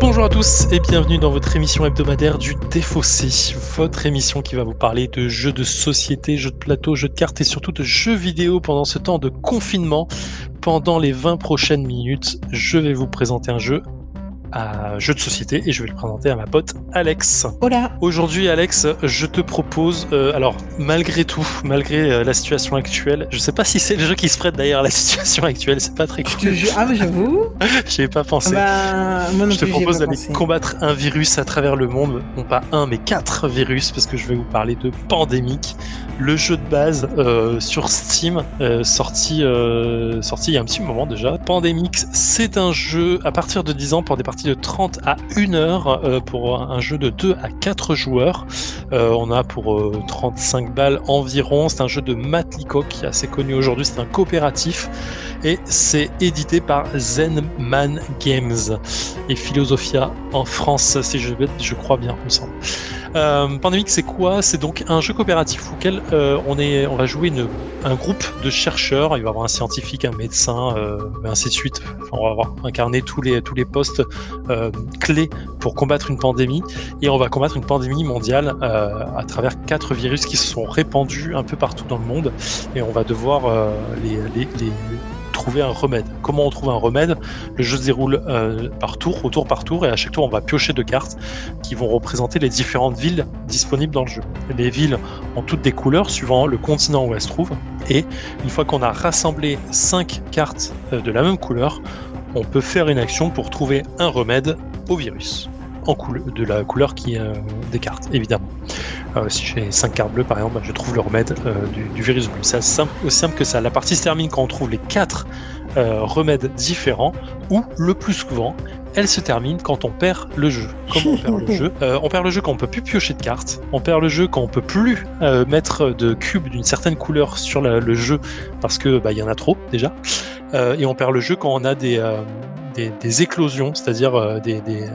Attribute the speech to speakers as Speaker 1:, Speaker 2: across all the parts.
Speaker 1: Bonjour à tous et bienvenue dans votre émission hebdomadaire du Défaussé, votre émission qui va vous parler de jeux de société, jeux de plateau, jeux de cartes et surtout de jeux vidéo pendant ce temps de confinement. Pendant les 20 prochaines minutes, je vais vous présenter un jeu à jeu de société et je vais le présenter à ma pote Alex.
Speaker 2: Hola.
Speaker 1: Aujourd'hui, Alex, je te propose, euh, alors malgré tout, malgré euh, la situation actuelle, je sais pas si c'est le jeu qui se prête d'ailleurs à la situation actuelle, c'est pas très
Speaker 2: Je
Speaker 1: cool.
Speaker 2: te jure- Ah, mais j'avoue.
Speaker 1: J'y ai pas pensé.
Speaker 2: Bah, moi non
Speaker 1: je te
Speaker 2: plus,
Speaker 1: propose d'aller combattre un virus à travers le monde, non pas un mais quatre virus, parce que je vais vous parler de Pandemic, le jeu de base euh, sur Steam, euh, sorti, euh, sorti il y a un petit moment déjà. Pandemic, c'est un jeu à partir de 10 ans pour des parties de 30 à 1 heure, euh, pour un jeu de 2 à 4 joueurs. Euh, on a pour euh, 35 balles environ, c'est un jeu de Matt Leacock qui est assez connu aujourd'hui, c'est un coopératif et c'est édité par Zenman Games et Philosophia en France, si je, je crois bien, il me semble. Euh, Pandemic, c'est quoi? C'est donc un jeu coopératif auquel euh, on, va jouer un groupe de chercheurs. Il va y avoir un scientifique, un médecin, euh, ainsi de suite. On va avoir incarné tous les, postes euh, clés pour combattre une pandémie. Et on va combattre une pandémie mondiale euh, à travers quatre virus qui se sont répandus un peu partout dans le monde. Et on va devoir les- trouver un remède. Comment on trouve un remède? Le jeu se déroule euh, par tour, au tour par tour, et à chaque tour, on va piocher deux cartes qui vont représenter les différentes villes disponibles dans le jeu. Les villes ont toutes des couleurs suivant le continent où elles se trouvent. Et une fois qu'on a rassemblé cinq cartes euh, de la même couleur, on peut faire une action pour trouver un remède au virus. En couleur, de la couleur qui euh, des cartes, évidemment. Euh, si j'ai 5 cartes bleues, par exemple, bah, je trouve le remède euh, du, du virus bleu. C'est simple, aussi simple que ça. La partie se termine quand on trouve les 4 remèdes différents, ou le plus souvent, elle se termine quand on perd le jeu. Comment on perd le jeu Euh, On perd le jeu quand on peut plus piocher de cartes. On perd le jeu quand on peut plus euh, mettre de cubes d'une certaine couleur sur la- le jeu parce que bah, il y en a trop déjà. Euh, et on perd le jeu quand on a des, des, des éclosions, c'est-à-dire des, des-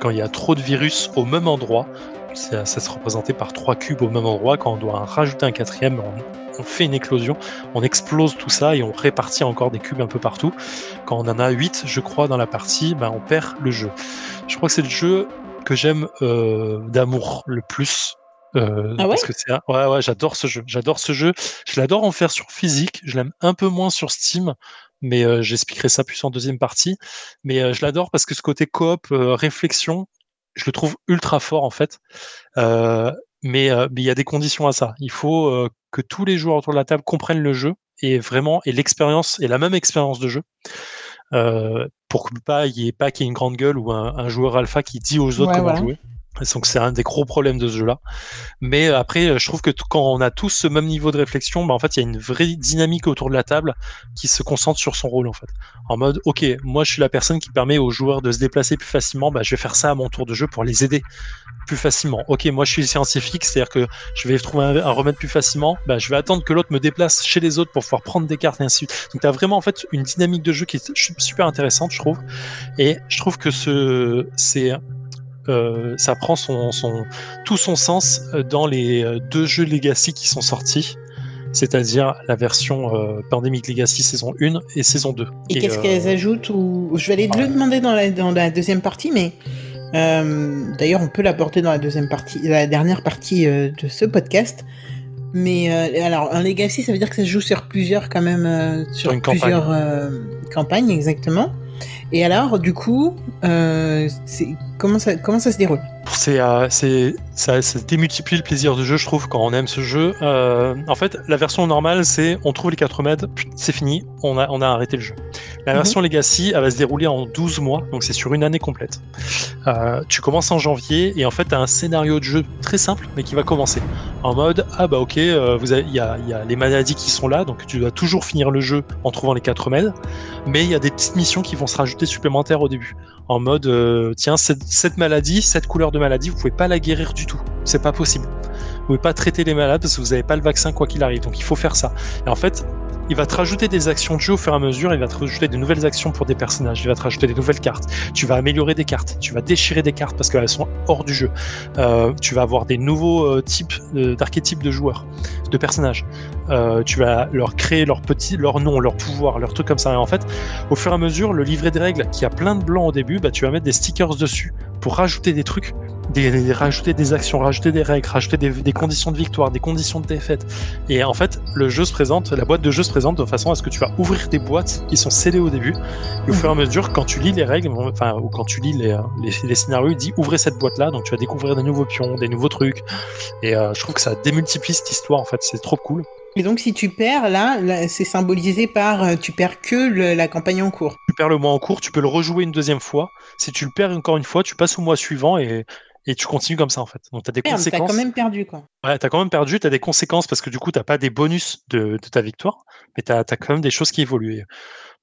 Speaker 1: quand il y a trop de virus au même endroit. Ça, se représentait par trois cubes au même endroit. Quand on doit rajouter un quatrième, on, on fait une éclosion, on explose tout ça et on répartit encore des cubes un peu partout. Quand on en a 8, je crois, dans la partie, ben, on perd le jeu. Je crois que c'est le jeu que j'aime euh, d'amour le plus. Euh,
Speaker 2: Ah ouais
Speaker 1: parce que c'est un- ouais ouais j'adore ce jeu j'adore ce jeu. Je l'adore en faire sur physique je l'aime un peu moins sur Steam mais euh, j'expliquerai ça plus en deuxième partie. Mais euh, je l'adore parce que ce côté coop euh, réflexion je le trouve ultra fort en fait. Euh, mais euh, mais il y a des conditions à ça. Il faut euh, que tous les joueurs autour de la table comprennent le jeu et vraiment et l'expérience et la même expérience de jeu. Euh, pour que pas il y ait pas qu'il y ait une grande gueule ou un, un joueur alpha qui dit aux autres
Speaker 2: Ouais,
Speaker 1: comment
Speaker 2: voilà.
Speaker 1: jouer. Donc c'est un des gros problèmes de ce jeu-là. Mais euh, après, je trouve que quand on a tous ce même niveau de réflexion, bah, en fait, il y a une vraie dynamique autour de la table qui se concentre sur son rôle, en fait. En mode, ok, moi, je suis la personne qui permet aux joueurs de se déplacer plus facilement. Bah, je vais faire ça à mon tour de jeu pour les aider plus facilement. Ok, moi, je suis scientifique, c'est-à-dire que je vais trouver un, remède plus facilement. Bah, je vais attendre que l'autre me déplace chez les autres pour pouvoir prendre des cartes et ainsi de suite. Donc, tu as vraiment en fait une dynamique de jeu qui est super intéressante, je trouve. Et je trouve que ce, c'est euh, ça prend son, son, tout son sens euh, dans les euh, deux jeux Legacy qui sont sortis, c'est-à-dire la version euh, Pandemic Legacy saison 1 et saison 2.
Speaker 2: Et, qu'est-ce
Speaker 1: euh,
Speaker 2: qu'elles ajoutent ou Je vais aller
Speaker 1: ouais.
Speaker 2: le demander dans la, dans la deuxième partie, mais d'ailleurs, on peut l'aborder dans la deuxième partie, la dernière partie de ce podcast. Mais alors, un legacy, ça veut dire que ça se joue sur plusieurs, quand même, sur,
Speaker 1: Sur une campagne.
Speaker 2: plusieurs campagnes, exactement. Et alors, du coup, euh, comment ça se déroule?
Speaker 1: C'est euh, c'est ça, ça démultiplie le plaisir de jeu, je trouve, quand on aime ce jeu. Euh, en fait, la version normale, c'est on trouve les 4 remèdes, puis c'est fini, on a, on a arrêté le jeu. La
Speaker 2: Mhm.
Speaker 1: version Legacy, elle va se dérouler en 12 mois, donc c'est sur une année complète. Euh, tu commences en janvier et en fait, tu as un scénario de jeu très simple, mais qui va commencer en mode ah bah ok, vous avez- il y, a, il y a les maladies qui sont là, donc tu dois toujours finir le jeu en trouvant les 4 remèdes, mais il y a des petites missions qui vont se rajouter supplémentaires au début en mode euh, tiens cette, maladie, cette couleur de maladie, vous pouvez pas la guérir du tout, c'est pas possible. Vous pouvez pas traiter les malades parce que vous n'avez pas le vaccin quoi qu'il arrive, donc il faut faire ça. Et en fait, il va te rajouter des actions de jeu au fur et à mesure, il va te rajouter de nouvelles actions pour des personnages, il va te rajouter des nouvelles cartes, tu vas améliorer des cartes, tu vas déchirer des cartes parce qu'elles sont hors du jeu, euh, tu vas avoir des nouveaux euh, types d'archétypes de joueurs, de personnages, euh, tu vas leur créer leur petit, leur nom, leur pouvoir, leur truc comme ça. Et en fait, au fur et à mesure, le livret des règles qui a plein de blancs au début, bah, tu vas mettre des stickers dessus pour rajouter des trucs des, rajouter des actions, rajouter des règles, rajouter des, conditions de victoire, des conditions de défaite. Et en fait, le jeu se présente, la boîte de jeu se présente de façon à ce que tu vas ouvrir des boîtes qui sont scellées au début. Et au fur et à mhm. mesure, quand tu lis les règles, enfin, ou quand tu lis les, les, scénarios, il dit ouvrez cette boîte-là. Donc tu vas découvrir des nouveaux pions, des nouveaux trucs. Et euh, je trouve que ça démultiplie cette histoire, en fait. C'est trop cool.
Speaker 2: Et donc, si tu perds, là, c'est symbolisé par euh, tu perds que la campagne en cours.
Speaker 1: Tu perds le mois en cours, tu peux le rejouer une deuxième fois. Si tu le perds encore une fois, tu passes au mois suivant et et tu continues comme ça en fait. Donc tu as des conséquences.
Speaker 2: T'as quand même perdu quoi.
Speaker 1: Ouais, t'as quand même perdu, t'as des conséquences parce que du coup t'as pas des bonus de, ta victoire, mais t'as as quand même des choses qui évoluent.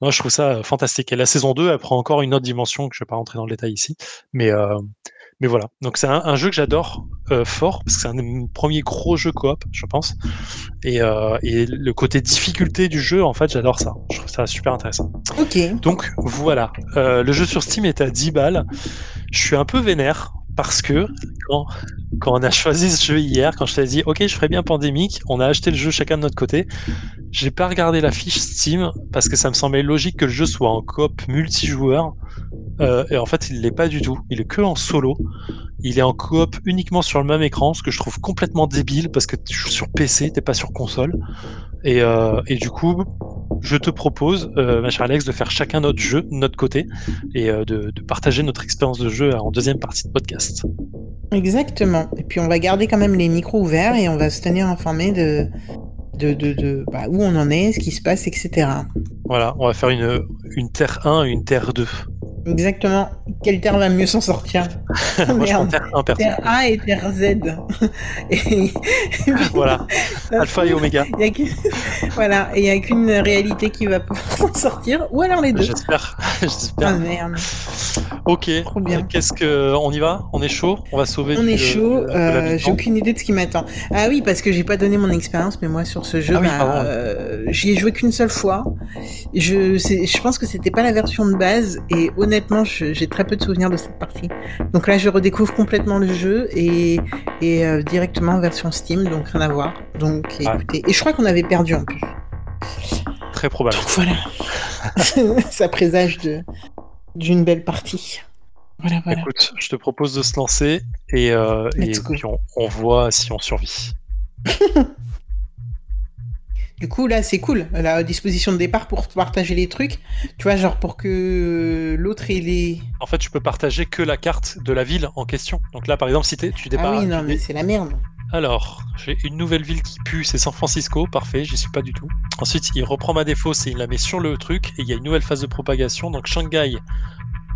Speaker 1: Moi je trouve ça euh, fantastique. Et la saison 2, elle prend encore une autre dimension que je vais pas rentrer dans le détail ici, mais euh, mais voilà. Donc c'est un, jeu que j'adore euh, fort parce que c'est un des premiers gros jeux coop, je pense. Et, et, le côté difficulté du jeu, en fait, j'adore ça. Je trouve ça super intéressant.
Speaker 2: Ok.
Speaker 1: Donc voilà. le jeu sur Steam est à 10 balles. Je suis un peu vénère parce que quand, on a choisi ce jeu hier, quand je t'ai dit ok je ferais bien pandémique, on a acheté le jeu chacun de notre côté. J'ai pas regardé la fiche Steam parce que ça me semblait logique que le jeu soit en coop multijoueur. Euh, et en fait il l'est pas du tout. Il est que en solo. Il est en coop uniquement sur le même écran, ce que je trouve complètement débile parce que tu joues sur PC, t'es pas sur console. Et, euh, et du coup, je te propose, euh, ma chère Alex, de faire chacun notre jeu de notre côté et euh, de, partager notre expérience de jeu en deuxième partie de podcast.
Speaker 2: Exactement. Et puis on va garder quand même les micros ouverts et on va se tenir informé de, de, de, bah, où on en est, ce qui se passe, etc.
Speaker 1: Voilà, on va faire une, une Terre 1 et une Terre 2.
Speaker 2: Exactement. Quelle terre va mieux s'en sortir
Speaker 1: Moi, terre 1
Speaker 2: Terre A et Terre Z.
Speaker 1: voilà. Alpha et Oméga.
Speaker 2: voilà. Et il n'y a qu'une réalité qui va s'en sortir. Ou alors les deux.
Speaker 1: J'espère. J'espère.
Speaker 2: Ah merde.
Speaker 1: Ok. Qu'est-ce que. On y va? On est chaud? On va sauver
Speaker 2: On est chaud. Euh, j'ai aucune idée de ce qui m'attend. Ah oui, parce que j'ai pas donné mon expérience, mais moi sur ce jeu, ah bah, euh, j'y ai joué qu'une seule fois. Je, je pense que c'était pas la version de base. Et honnêtement, honnêtement, j'ai très peu de souvenirs de cette partie. Donc là, je redécouvre complètement le jeu et, et euh, directement en version Steam, donc rien à voir. Donc écoutez, et je crois qu'on avait perdu en plus.
Speaker 1: Très probable.
Speaker 2: Donc voilà. Ça présage de d'une belle partie. Voilà, voilà.
Speaker 1: Écoute, je te propose de se lancer et, euh, et puis on, on voit si on survit.
Speaker 2: Du coup, là, c'est cool. La disposition de départ pour partager les trucs. Tu vois, genre pour que l'autre ait les.
Speaker 1: En fait, tu peux partager que la carte de la ville en question. Donc là, par exemple, si tu départs.
Speaker 2: Ah oui, non, mais c'est la merde.
Speaker 1: Alors, j'ai une nouvelle ville qui pue, c'est San Francisco, parfait, j'y suis pas du tout. Ensuite, il reprend ma défausse et il la met sur le truc, et il y a une nouvelle phase de propagation. Donc Shanghai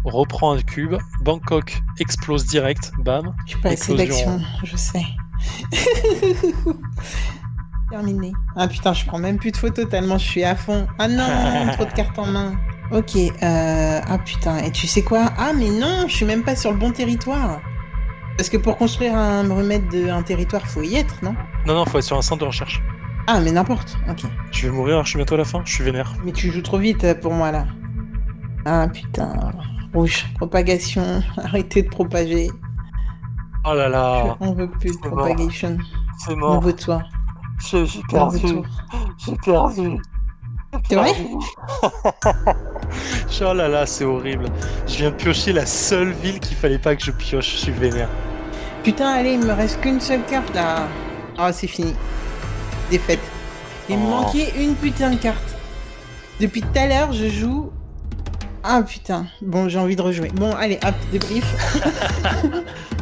Speaker 1: reprend un cube, Bangkok explose direct, bam.
Speaker 2: Je suis pas assez d'action, je sais. Terminé. Ah putain, je prends même plus de photos tellement je suis à fond. Ah non, trop de cartes en main. Ok, euh... ah putain, et tu sais quoi? Ah mais non, je suis même pas sur le bon territoire. Parce que pour construire un remède d'un territoire, faut y être, non?
Speaker 1: Non, non, faut être sur un centre de recherche.
Speaker 2: Ah, mais n'importe, ok.
Speaker 1: Je vais mourir, je suis bientôt à la fin, je suis vénère.
Speaker 2: Mais tu joues trop vite euh, pour moi là. Ah putain, rouge, propagation, arrêtez de propager.
Speaker 1: Oh là là.
Speaker 2: On veut plus de propagation.
Speaker 1: C'est mort.
Speaker 2: On veut de toi.
Speaker 1: J'ai perdu. J'ai perdu.
Speaker 2: C'est vrai
Speaker 1: Oh là là, c'est horrible. Je viens de piocher la seule ville qu'il fallait pas que je pioche. Je suis vénère.
Speaker 2: Putain, allez, il me reste qu'une seule carte là. Ah, c'est fini. Défaite. Il me oh. manquait une putain de carte. Depuis tout à l'heure, je joue. Ah putain. Bon, j'ai envie de rejouer. Bon, allez, hop, débrief.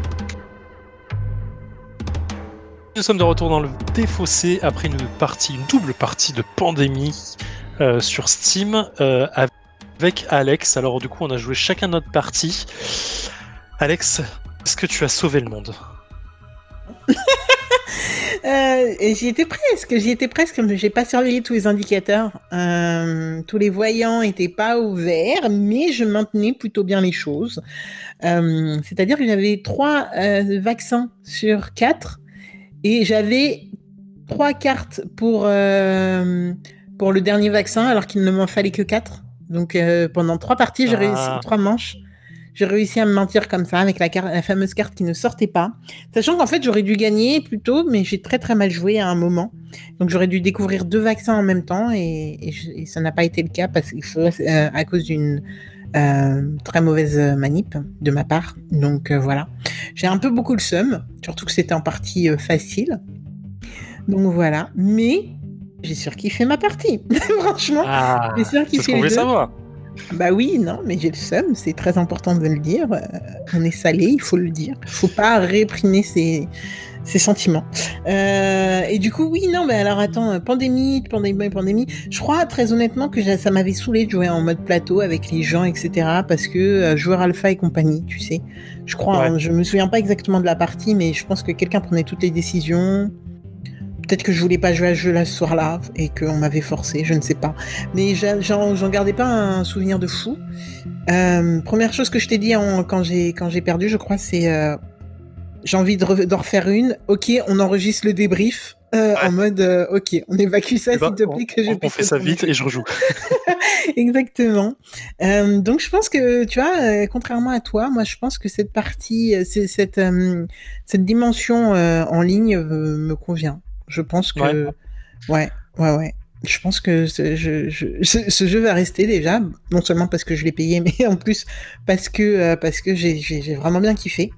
Speaker 1: Nous sommes de retour dans le défaussé après une partie, une double partie de pandémie euh, sur Steam euh, avec Alex. Alors du coup, on a joué chacun notre partie. Alex, est-ce que tu as sauvé le monde?
Speaker 2: Euh, J'y étais presque, j'y étais presque, mais j'ai pas surveillé tous les indicateurs. tous les voyants étaient pas ouverts, mais je maintenais plutôt bien les choses. C'est-à-dire que j'avais trois vaccins sur quatre et j'avais trois cartes pour, euh, pour le dernier vaccin alors qu'il ne m'en fallait que 4. Donc pendant trois parties, j'ai réussi,
Speaker 1: Ah.
Speaker 2: trois manches, j'ai réussi à me mentir comme ça avec la, carte, la fameuse carte qui ne sortait pas. Sachant qu'en fait, j'aurais dû gagner plus tôt, mais j'ai très très mal joué à un moment. Donc j'aurais dû découvrir deux vaccins en même temps et, et je- et ça n'a pas été le cas parce que euh, à cause d'une euh, très mauvaise manip de ma part. Donc euh, voilà, j'ai un peu beaucoup le seum, surtout que c'était en partie euh, facile. Donc voilà, mais j'ai surkiffé ma partie. Franchement,
Speaker 1: Ah,
Speaker 2: j'ai surkiffé
Speaker 1: c'est ce qu'on
Speaker 2: le
Speaker 1: voulait
Speaker 2: jeu.
Speaker 1: savoir.
Speaker 2: Bah oui, non, mais j'ai le seum, c'est très important de le dire. Euh, on est salé, il faut le dire. Il faut pas réprimer ses, ses sentiments. Euh, et du coup, oui, non, mais alors attends, pandémie, pandémie, pandémie. Je crois très honnêtement que ça m'avait saoulé de jouer en mode plateau avec les gens, etc. Parce que euh, joueur alpha et compagnie, tu sais. Je crois,
Speaker 1: Ouais.
Speaker 2: hein, je me souviens pas exactement de la partie, mais je pense que quelqu'un prenait toutes les décisions. Peut-être que je voulais pas jouer à ce jeu-là ce soir-là et qu'on m'avait forcé, je ne sais pas. Mais j'en gardais pas un souvenir de fou. Euh, première chose que je t'ai dit en- quand j'ai quand j'ai perdu, je crois, c'est euh, j'ai envie de re- d'en refaire une. Ok, on enregistre le débrief. euh,
Speaker 1: Ouais.
Speaker 2: En mode, euh, ok, on évacue ça,
Speaker 1: Eh ben,
Speaker 2: s'il te plaît, que je
Speaker 1: on, fait ça vite et je rejoue.
Speaker 2: Exactement. Euh, donc je pense que tu vois, euh, contrairement à toi, moi je pense que cette partie, cette cette dimension en ligne me convient. Je pense que
Speaker 1: Ouais.
Speaker 2: ouais, ouais, ouais. Je pense que ce, je, je- ce, ce jeu va rester déjà, non seulement parce que je l'ai payé, mais en plus parce que euh, parce que j'ai vraiment bien kiffé.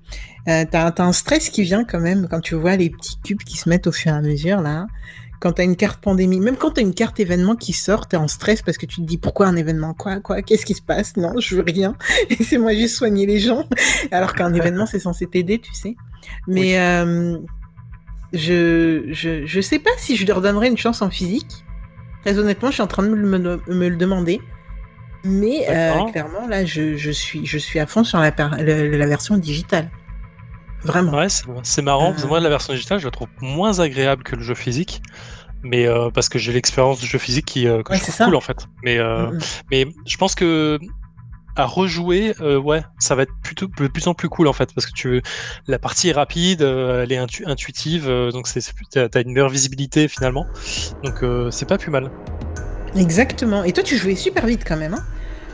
Speaker 2: Euh, t'as t'as un stress qui vient quand même quand tu vois les petits cubes qui se mettent au fur et à mesure là quand t'as une carte pandémie, même quand t'as une carte événement qui sort, t'es en stress parce que tu te dis pourquoi un événement? Quoi Quoi? Qu'est-ce qui se passe? Non, je veux rien. Laissez-moi juste soigner les gens. Alors qu'un événement, c'est censé t'aider, tu sais. Mais
Speaker 1: Oui.
Speaker 2: euh, je, je, je sais pas si je leur donnerais une chance en physique. Très honnêtement, je suis en train de me, le- me le demander. Mais euh, clairement, là, je, je, suis, je suis à fond sur la, version digitale. Vraiment.
Speaker 1: Ouais, c'est marrant.
Speaker 2: Euh.
Speaker 1: Moi, la version digitale, je la trouve moins agréable que le jeu physique. Mais euh, parce que j'ai l'expérience du jeu physique qui, que
Speaker 2: Ouais,
Speaker 1: je trouve cool en fait. Mais, euh,
Speaker 2: Mm, mm.
Speaker 1: mais je pense que à rejouer, euh, ouais, ça va être plutôt de plus en plus cool en fait, parce que tu la partie est rapide, euh, elle est intu- intuitive, euh, donc c'est t'as une meilleure visibilité finalement, donc c'est pas plus mal.
Speaker 2: Exactement. Et toi, tu jouais super vite quand même. Hein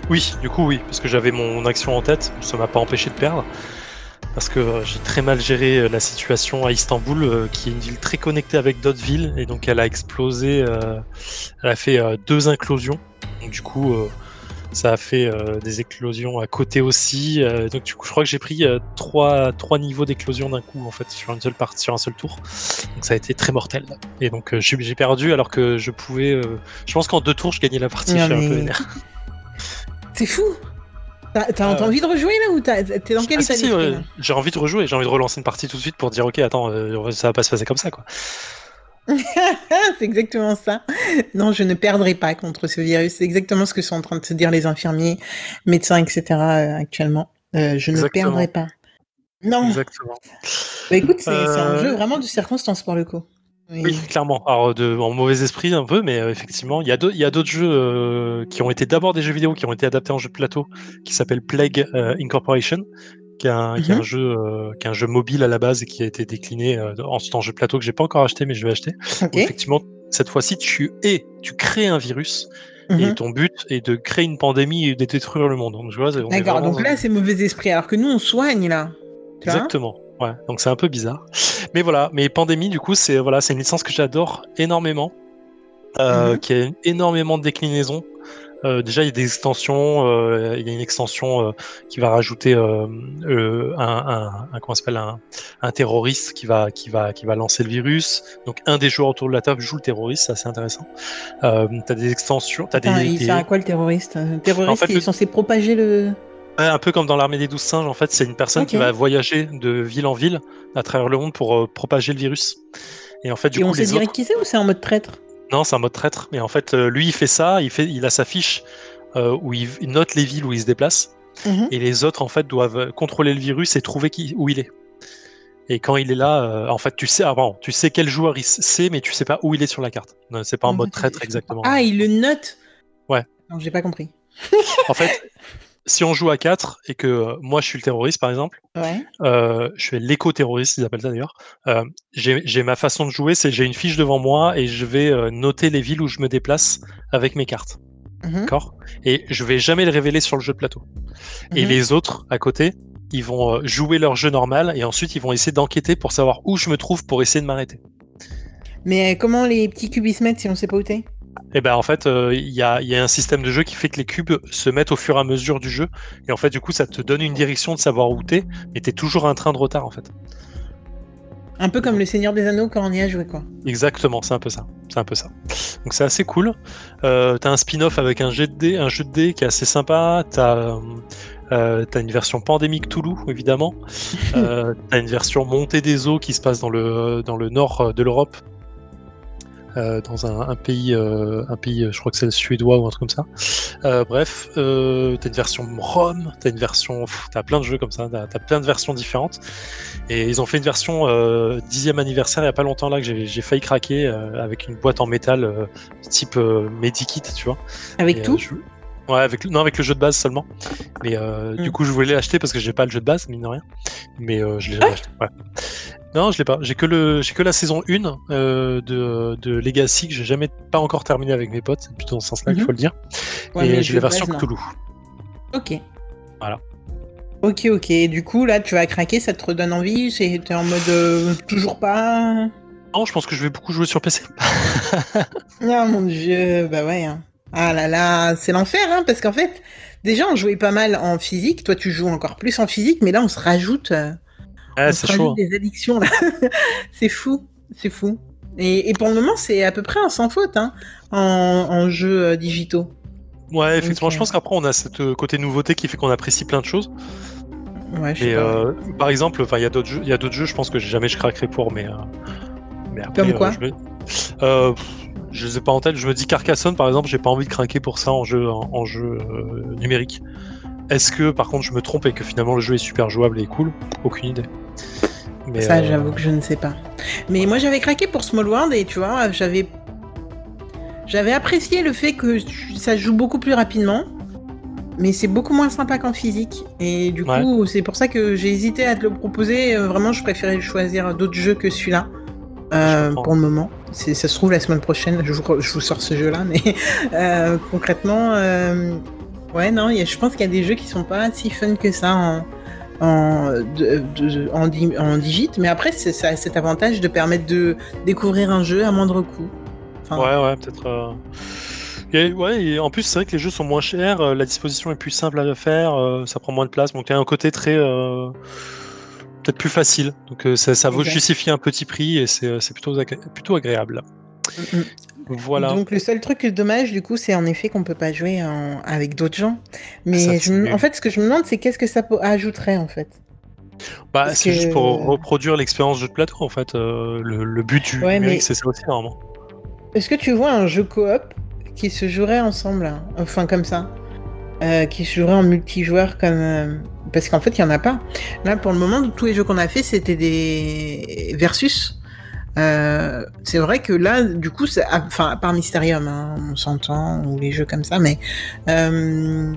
Speaker 1: Oui, du coup oui, parce que j'avais mon action en tête, ça m'a pas empêché de perdre. Parce que j'ai très mal géré la situation à Istanbul, qui est une ville très connectée avec d'autres villes, et donc elle a explosé, elle a fait deux implosions. Donc du coup, ça a fait euh, des éclosions à côté aussi. euh, donc du coup, je crois que j'ai pris euh, trois, trois niveaux d'éclosion d'un coup en fait sur une seule partie, sur un seul tour. Donc ça a été très mortel. Et donc euh, j'ai perdu alors que je pouvais. je pense qu'en deux tours, je gagnais la partie.
Speaker 2: Non,
Speaker 1: je suis un peu vénère.
Speaker 2: C'est fou. T'as envie de rejouer là ou t'es dans quel
Speaker 1: Ah,
Speaker 2: état
Speaker 1: si, J'ai envie de rejouer, j'ai envie de relancer une partie tout de suite pour dire ok attends ça va pas se passer comme ça quoi.
Speaker 2: C'est exactement ça. Non, je ne perdrai pas contre ce virus. C'est exactement ce que sont en train de se dire les infirmiers, médecins, etc. euh, actuellement. Euh, je ne perdrai pas. Non.
Speaker 1: Exactement.
Speaker 2: Bah écoute, c'est un
Speaker 1: Euh,
Speaker 2: jeu vraiment de circonstances pour le coup. Oui.
Speaker 1: Oui, clairement. Alors, de, en mauvais esprit un peu, mais euh, effectivement, il y a d'autres jeux euh, qui ont été d'abord des jeux vidéo qui ont été adaptés en jeu de plateau, qui s'appelle Plague euh, Incorporation, qui est, un, qui est un jeu, euh, qui est un jeu mobile à la base et qui a été décliné euh, en jeu plateau que j'ai pas encore acheté, mais je vais acheter.
Speaker 2: Ok.
Speaker 1: Où effectivement, cette fois-ci, tu es, tu crées un virus et
Speaker 2: Mhm.
Speaker 1: ton but est de créer une pandémie et de détruire le monde. Donc, je vois,
Speaker 2: D'accord. Donc là, c'est mauvais esprit. Alors que nous, on soigne là. Tu
Speaker 1: Exactement. Ouais, donc c'est un peu bizarre. Mais voilà, mais Pandémie, du coup, c'est voilà, une licence que j'adore énormément, euh,
Speaker 2: Mhm.
Speaker 1: qui a énormément de déclinaisons. Euh, déjà, il y a des extensions. euh, il y a une extension euh, qui va rajouter un, un, un- comment ça s'appelle un, un terroriste qui va qui va qui va lancer le virus. Donc un des joueurs autour de la table joue le terroriste, c'est assez intéressant. Euh, t'as des extensions, t'as des,
Speaker 2: il
Speaker 1: des-
Speaker 2: sert à quoi le terroriste? Un terroriste
Speaker 1: En fait,
Speaker 2: qui
Speaker 1: le-
Speaker 2: est censé propager le.
Speaker 1: Un peu comme dans l'armée des douze singes, en fait, c'est une personne qui va voyager de ville en ville à travers le monde pour propager le virus. Et en fait, du
Speaker 2: Et
Speaker 1: coup,
Speaker 2: on sait direct
Speaker 1: autres...
Speaker 2: qui c'est ou c'est en mode traître?
Speaker 1: Non, c'est un mode traître. Mais en fait, euh, lui, il fait ça, il, fait... il a sa fiche euh, où il... note les villes où il se déplace.
Speaker 2: Mhm.
Speaker 1: Et les autres, en fait, doivent contrôler le virus et trouver qui... où il est. Et quand il est là, euh, en fait, tu sais, avant, tu sais quel joueur il sait, mais tu sais pas où il est sur la carte. C'est pas en mode
Speaker 2: fait,
Speaker 1: traître exactement.
Speaker 2: Ah, il le note?
Speaker 1: Ouais.
Speaker 2: Non, j'ai pas compris.
Speaker 1: En fait, si on joue à 4 et que euh, moi je suis le terroriste par exemple,
Speaker 2: Ouais.
Speaker 1: euh, je suis l'éco-terroriste, ils appellent ça d'ailleurs. euh, j'ai ma façon de jouer, c'est j'ai une fiche devant moi et je vais noter les villes où je me déplace avec mes cartes.
Speaker 2: Mhm.
Speaker 1: D'accord? Et je vais jamais le révéler sur le jeu de plateau. Et
Speaker 2: Mhm.
Speaker 1: les autres à côté, ils vont jouer leur jeu normal et ensuite ils vont essayer d'enquêter pour savoir où je me trouve pour essayer de m'arrêter.
Speaker 2: Mais comment les petits cubes ils se mettent si on sait pas où t'es?
Speaker 1: Et ben en fait, euh, il y, a, il y a un système de jeu qui fait que les cubes se mettent au fur et à mesure du jeu. Et en fait, du coup, ça te donne une direction de savoir où t'es, mais t'es toujours un train de retard en fait.
Speaker 2: Un peu comme le Seigneur des Anneaux quand on y a joué, quoi.
Speaker 1: Exactement, c'est un peu ça. C'est un peu ça. Donc c'est assez cool. Euh, t'as un spin-off avec un jet de dés, un jeu de dés qui est assez sympa. T'as euh, t'as une version pandémique Toulouse, évidemment. T'as une version montée des eaux qui se passe dans le dans le nord de l'Europe. Euh, dans un, un pays, euh, un pays, je crois que c'est le suédois ou un truc comme ça. Euh, bref, euh, t'as une version Rome, t'as une version, t'as plein de jeux comme ça, t'as t'as plein de versions différentes. Et ils ont fait une version euh, dixième anniversaire il y a pas longtemps là que j'ai failli craquer euh, avec une boîte en métal euh, type euh, Medikit, tu vois.
Speaker 2: Avec
Speaker 1: Et,
Speaker 2: tout
Speaker 1: euh, je- Ouais, avec le... non avec le jeu de base seulement. Mais euh, du
Speaker 2: Mm.
Speaker 1: coup je voulais l'acheter parce que j'ai pas le jeu de base mine de rien. Mais euh, je l'ai
Speaker 2: Ah
Speaker 1: acheté. Ouais. Non, je l'ai pas. J'ai que le j'ai que la saison 1 euh, de, de Legacy que j'ai jamais pas encore terminé avec mes potes. C'est plutôt dans ce sens-là qu'il
Speaker 2: Mhm.
Speaker 1: faut le dire.
Speaker 2: Ouais,
Speaker 1: Et j'ai la version
Speaker 2: non.
Speaker 1: Cthulhu.
Speaker 2: Ok.
Speaker 1: Voilà.
Speaker 2: Ok, ok. Du coup, là, tu vas craquer, ça te redonne envie? T'es en mode euh, toujours pas?
Speaker 1: Non, je pense que je vais beaucoup jouer sur PC.
Speaker 2: Ah mon dieu, bah ouais. hein. Ah là là, c'est l'enfer, hein, parce qu'en fait, déjà, on jouait pas mal en physique. Toi, tu joues encore plus en physique, mais là, on se rajoute, euh, On
Speaker 1: c'est chaud.
Speaker 2: des addictions, là. c'est fou, c'est fou. Et, et pour le moment, c'est à peu près un sans faute, hein, en, en jeux euh, digitaux.
Speaker 1: Ouais, effectivement, je pense qu'après on a cette euh, côté nouveauté qui fait qu'on apprécie plein de choses.
Speaker 2: Ouais, je sais
Speaker 1: Mais
Speaker 2: pas.
Speaker 1: euh, par exemple, il y a d'autres jeux, il y a d'autres jeux, je pense que jamais je craquerai pour, mais, euh, mais après,
Speaker 2: Comme quoi
Speaker 1: euh, je, euh, je les ai pas en tête. Je me dis Carcassonne, par exemple, j'ai pas envie de craquer pour ça en jeu, en, en jeu euh, numérique. Est-ce que, par contre, je me trompe et que finalement le jeu est super jouable et cool? Aucune idée. Mais,
Speaker 2: Ça,
Speaker 1: euh,
Speaker 2: j'avoue que je ne sais pas. Mais moi, j'avais craqué pour Small World et tu vois, j'avais. J'avais apprécié le fait que ça joue beaucoup plus rapidement, mais c'est beaucoup moins sympa qu'en physique. Et du
Speaker 1: Ouais.
Speaker 2: coup, c'est pour ça que j'ai hésité à te le proposer. Euh, Vraiment, je préférais choisir d'autres jeux que celui-là. euh, pour le moment. Ça se trouve la semaine prochaine, je vous, je vous sors ce jeu-là, mais euh, concrètement, ouais, non, y a- je pense qu'il y a des jeux qui sont pas si fun que ça en, en, de- de- en, di- en digit, mais après, c'est- ça a cet avantage de permettre de découvrir un jeu à moindre coût. Enfin,
Speaker 1: Ouais, ouais, peut-être. euh, et, ouais, et en plus, c'est vrai que les jeux sont moins chers, euh, la disposition est plus simple à faire, euh, ça prend moins de place, donc il y a un côté très. euh, peut-être plus facile. Donc ça, ça vaut justifier un petit prix et c'est plutôt, plutôt agréable.
Speaker 2: mm, mm.
Speaker 1: Voilà.
Speaker 2: Donc le seul truc dommage du coup c'est en effet qu'on peut pas jouer en- avec d'autres gens. Mais je en fait ce que je me demande c'est qu'est-ce que ça ajouterait en fait?
Speaker 1: Bah, c'est juste pour reproduire l'expérience jeu de plateau en fait. euh, le, le but du
Speaker 2: Ouais,
Speaker 1: numérique,
Speaker 2: mais-
Speaker 1: c'est ça aussi normalement.
Speaker 2: Est-ce que tu vois un jeu coop qui se jouerait ensemble, hein, enfin comme ça, euh, qui se jouerait en multijoueur comme euh, parce qu'en fait il y en a pas. Là pour le moment tous les jeux qu'on a fait c'était des versus. Euh, c'est vrai que là du coup c'est enfin à part Mysterium hein, on s'entend ou les jeux comme ça mais euh,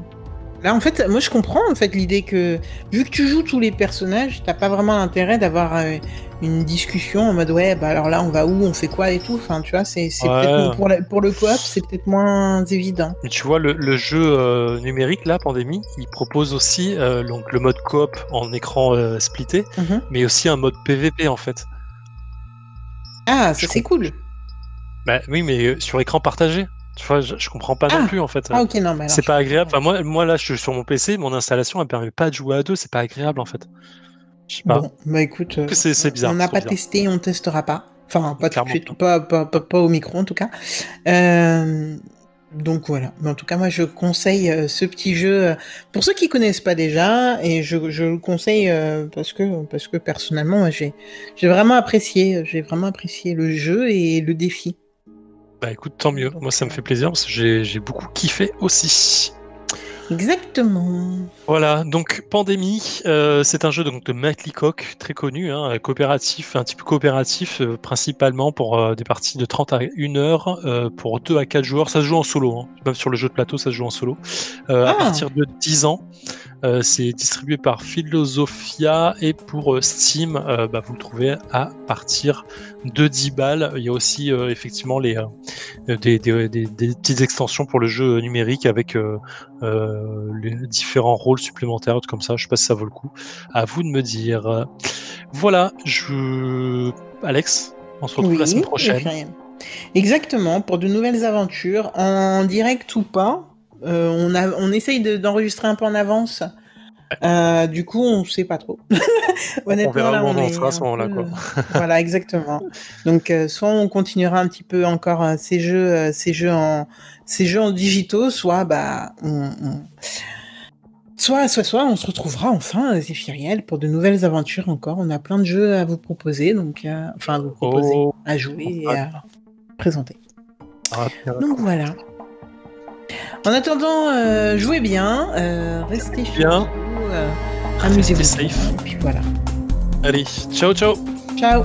Speaker 2: là en fait moi je comprends en fait l'idée que vu que tu joues tous les personnages t'as pas vraiment l'intérêt d'avoir euh, une discussion en mode ouais bah alors là on va où on fait quoi et tout enfin tu vois c'est c'est
Speaker 1: Ouais.
Speaker 2: peut-être pour, la- pour le coop c'est peut-être moins évident
Speaker 1: Mais tu vois, le, le jeu numérique, là, Pandémie, il propose aussi donc, le mode coop en écran splitté,
Speaker 2: Mhm.
Speaker 1: mais aussi un mode PVP en fait.
Speaker 2: Ah ça c'est cool
Speaker 1: Bah oui, mais euh, sur écran partagé. Tu vois, je, je comprends pas non
Speaker 2: Ah.
Speaker 1: plus en fait.
Speaker 2: ah ok non mais
Speaker 1: c'est pas agréable. Enfin, moi, moi là, je suis sur mon PC, mon installation, elle permet pas de jouer à deux. C'est pas agréable en fait. Je sais pas.
Speaker 2: bon bah écoute euh,
Speaker 1: c'est- c'est bizarre,
Speaker 2: on n'a pas
Speaker 1: bizarre.
Speaker 2: testé on testera pas enfin pas tout de suite
Speaker 1: pas.
Speaker 2: pas, pas, pas, pas au micro en tout cas Euh, donc voilà mais en tout cas moi je conseille euh, ce petit jeu euh, pour ceux qui connaissent pas déjà et je, je le conseille euh, parce que parce que personnellement j'ai j'ai vraiment apprécié j'ai vraiment apprécié le jeu et le défi
Speaker 1: Bah écoute, tant mieux. Moi, ça me fait plaisir parce que j'ai j'ai beaucoup kiffé aussi.
Speaker 2: Exactement.
Speaker 1: Voilà, donc Pandémie, euh, c'est un jeu donc, de Matt Leacock, très connu, hein, coopératif, un petit peu coopératif, euh, principalement pour euh, des parties de 30 à 1 heure, pour 2 à 4 joueurs. Ça se joue en solo, hein. même sur le jeu de plateau, ça se joue en solo. À
Speaker 2: Ah.
Speaker 1: partir de 10 ans, c'est distribué par Philosophia et pour Steam, bah, vous le trouvez à partir de 10 balles. Il y a aussi effectivement les, des, des- des- des petites extensions pour le jeu numérique avec euh, les différents rôles supplémentaires comme ça. Je sais pas si ça vaut le coup. À vous de me dire. Voilà, je. Alex, on se retrouve la semaine prochaine.
Speaker 2: Exactement, pour de nouvelles aventures, en direct ou pas. Euh, on, a, on essaye de- d'enregistrer un peu en avance. Euh, du coup, on sait pas trop. Honnêtement,
Speaker 1: verra
Speaker 2: là,
Speaker 1: où on en sera à ce moment-là,
Speaker 2: euh, voilà, exactement. Donc, euh, soit on continuera un petit peu encore euh, ces jeux, euh, ces jeux en, ces jeux en digitaux, soit bah, on, on- soit, soit, soit, on se retrouvera enfin, euh, Zéphiriel, pour de nouvelles aventures encore. On a plein de jeux à vous proposer, donc, euh, enfin, à vous proposer,
Speaker 1: Oh.
Speaker 2: à jouer et à présenter.
Speaker 1: Ah,
Speaker 2: Donc voilà. En attendant, euh, jouez bien, euh, restez
Speaker 1: Bien.
Speaker 2: vous, amusez-vous.
Speaker 1: Safe.
Speaker 2: Et puis voilà.
Speaker 1: Allez, ciao ciao
Speaker 2: Ciao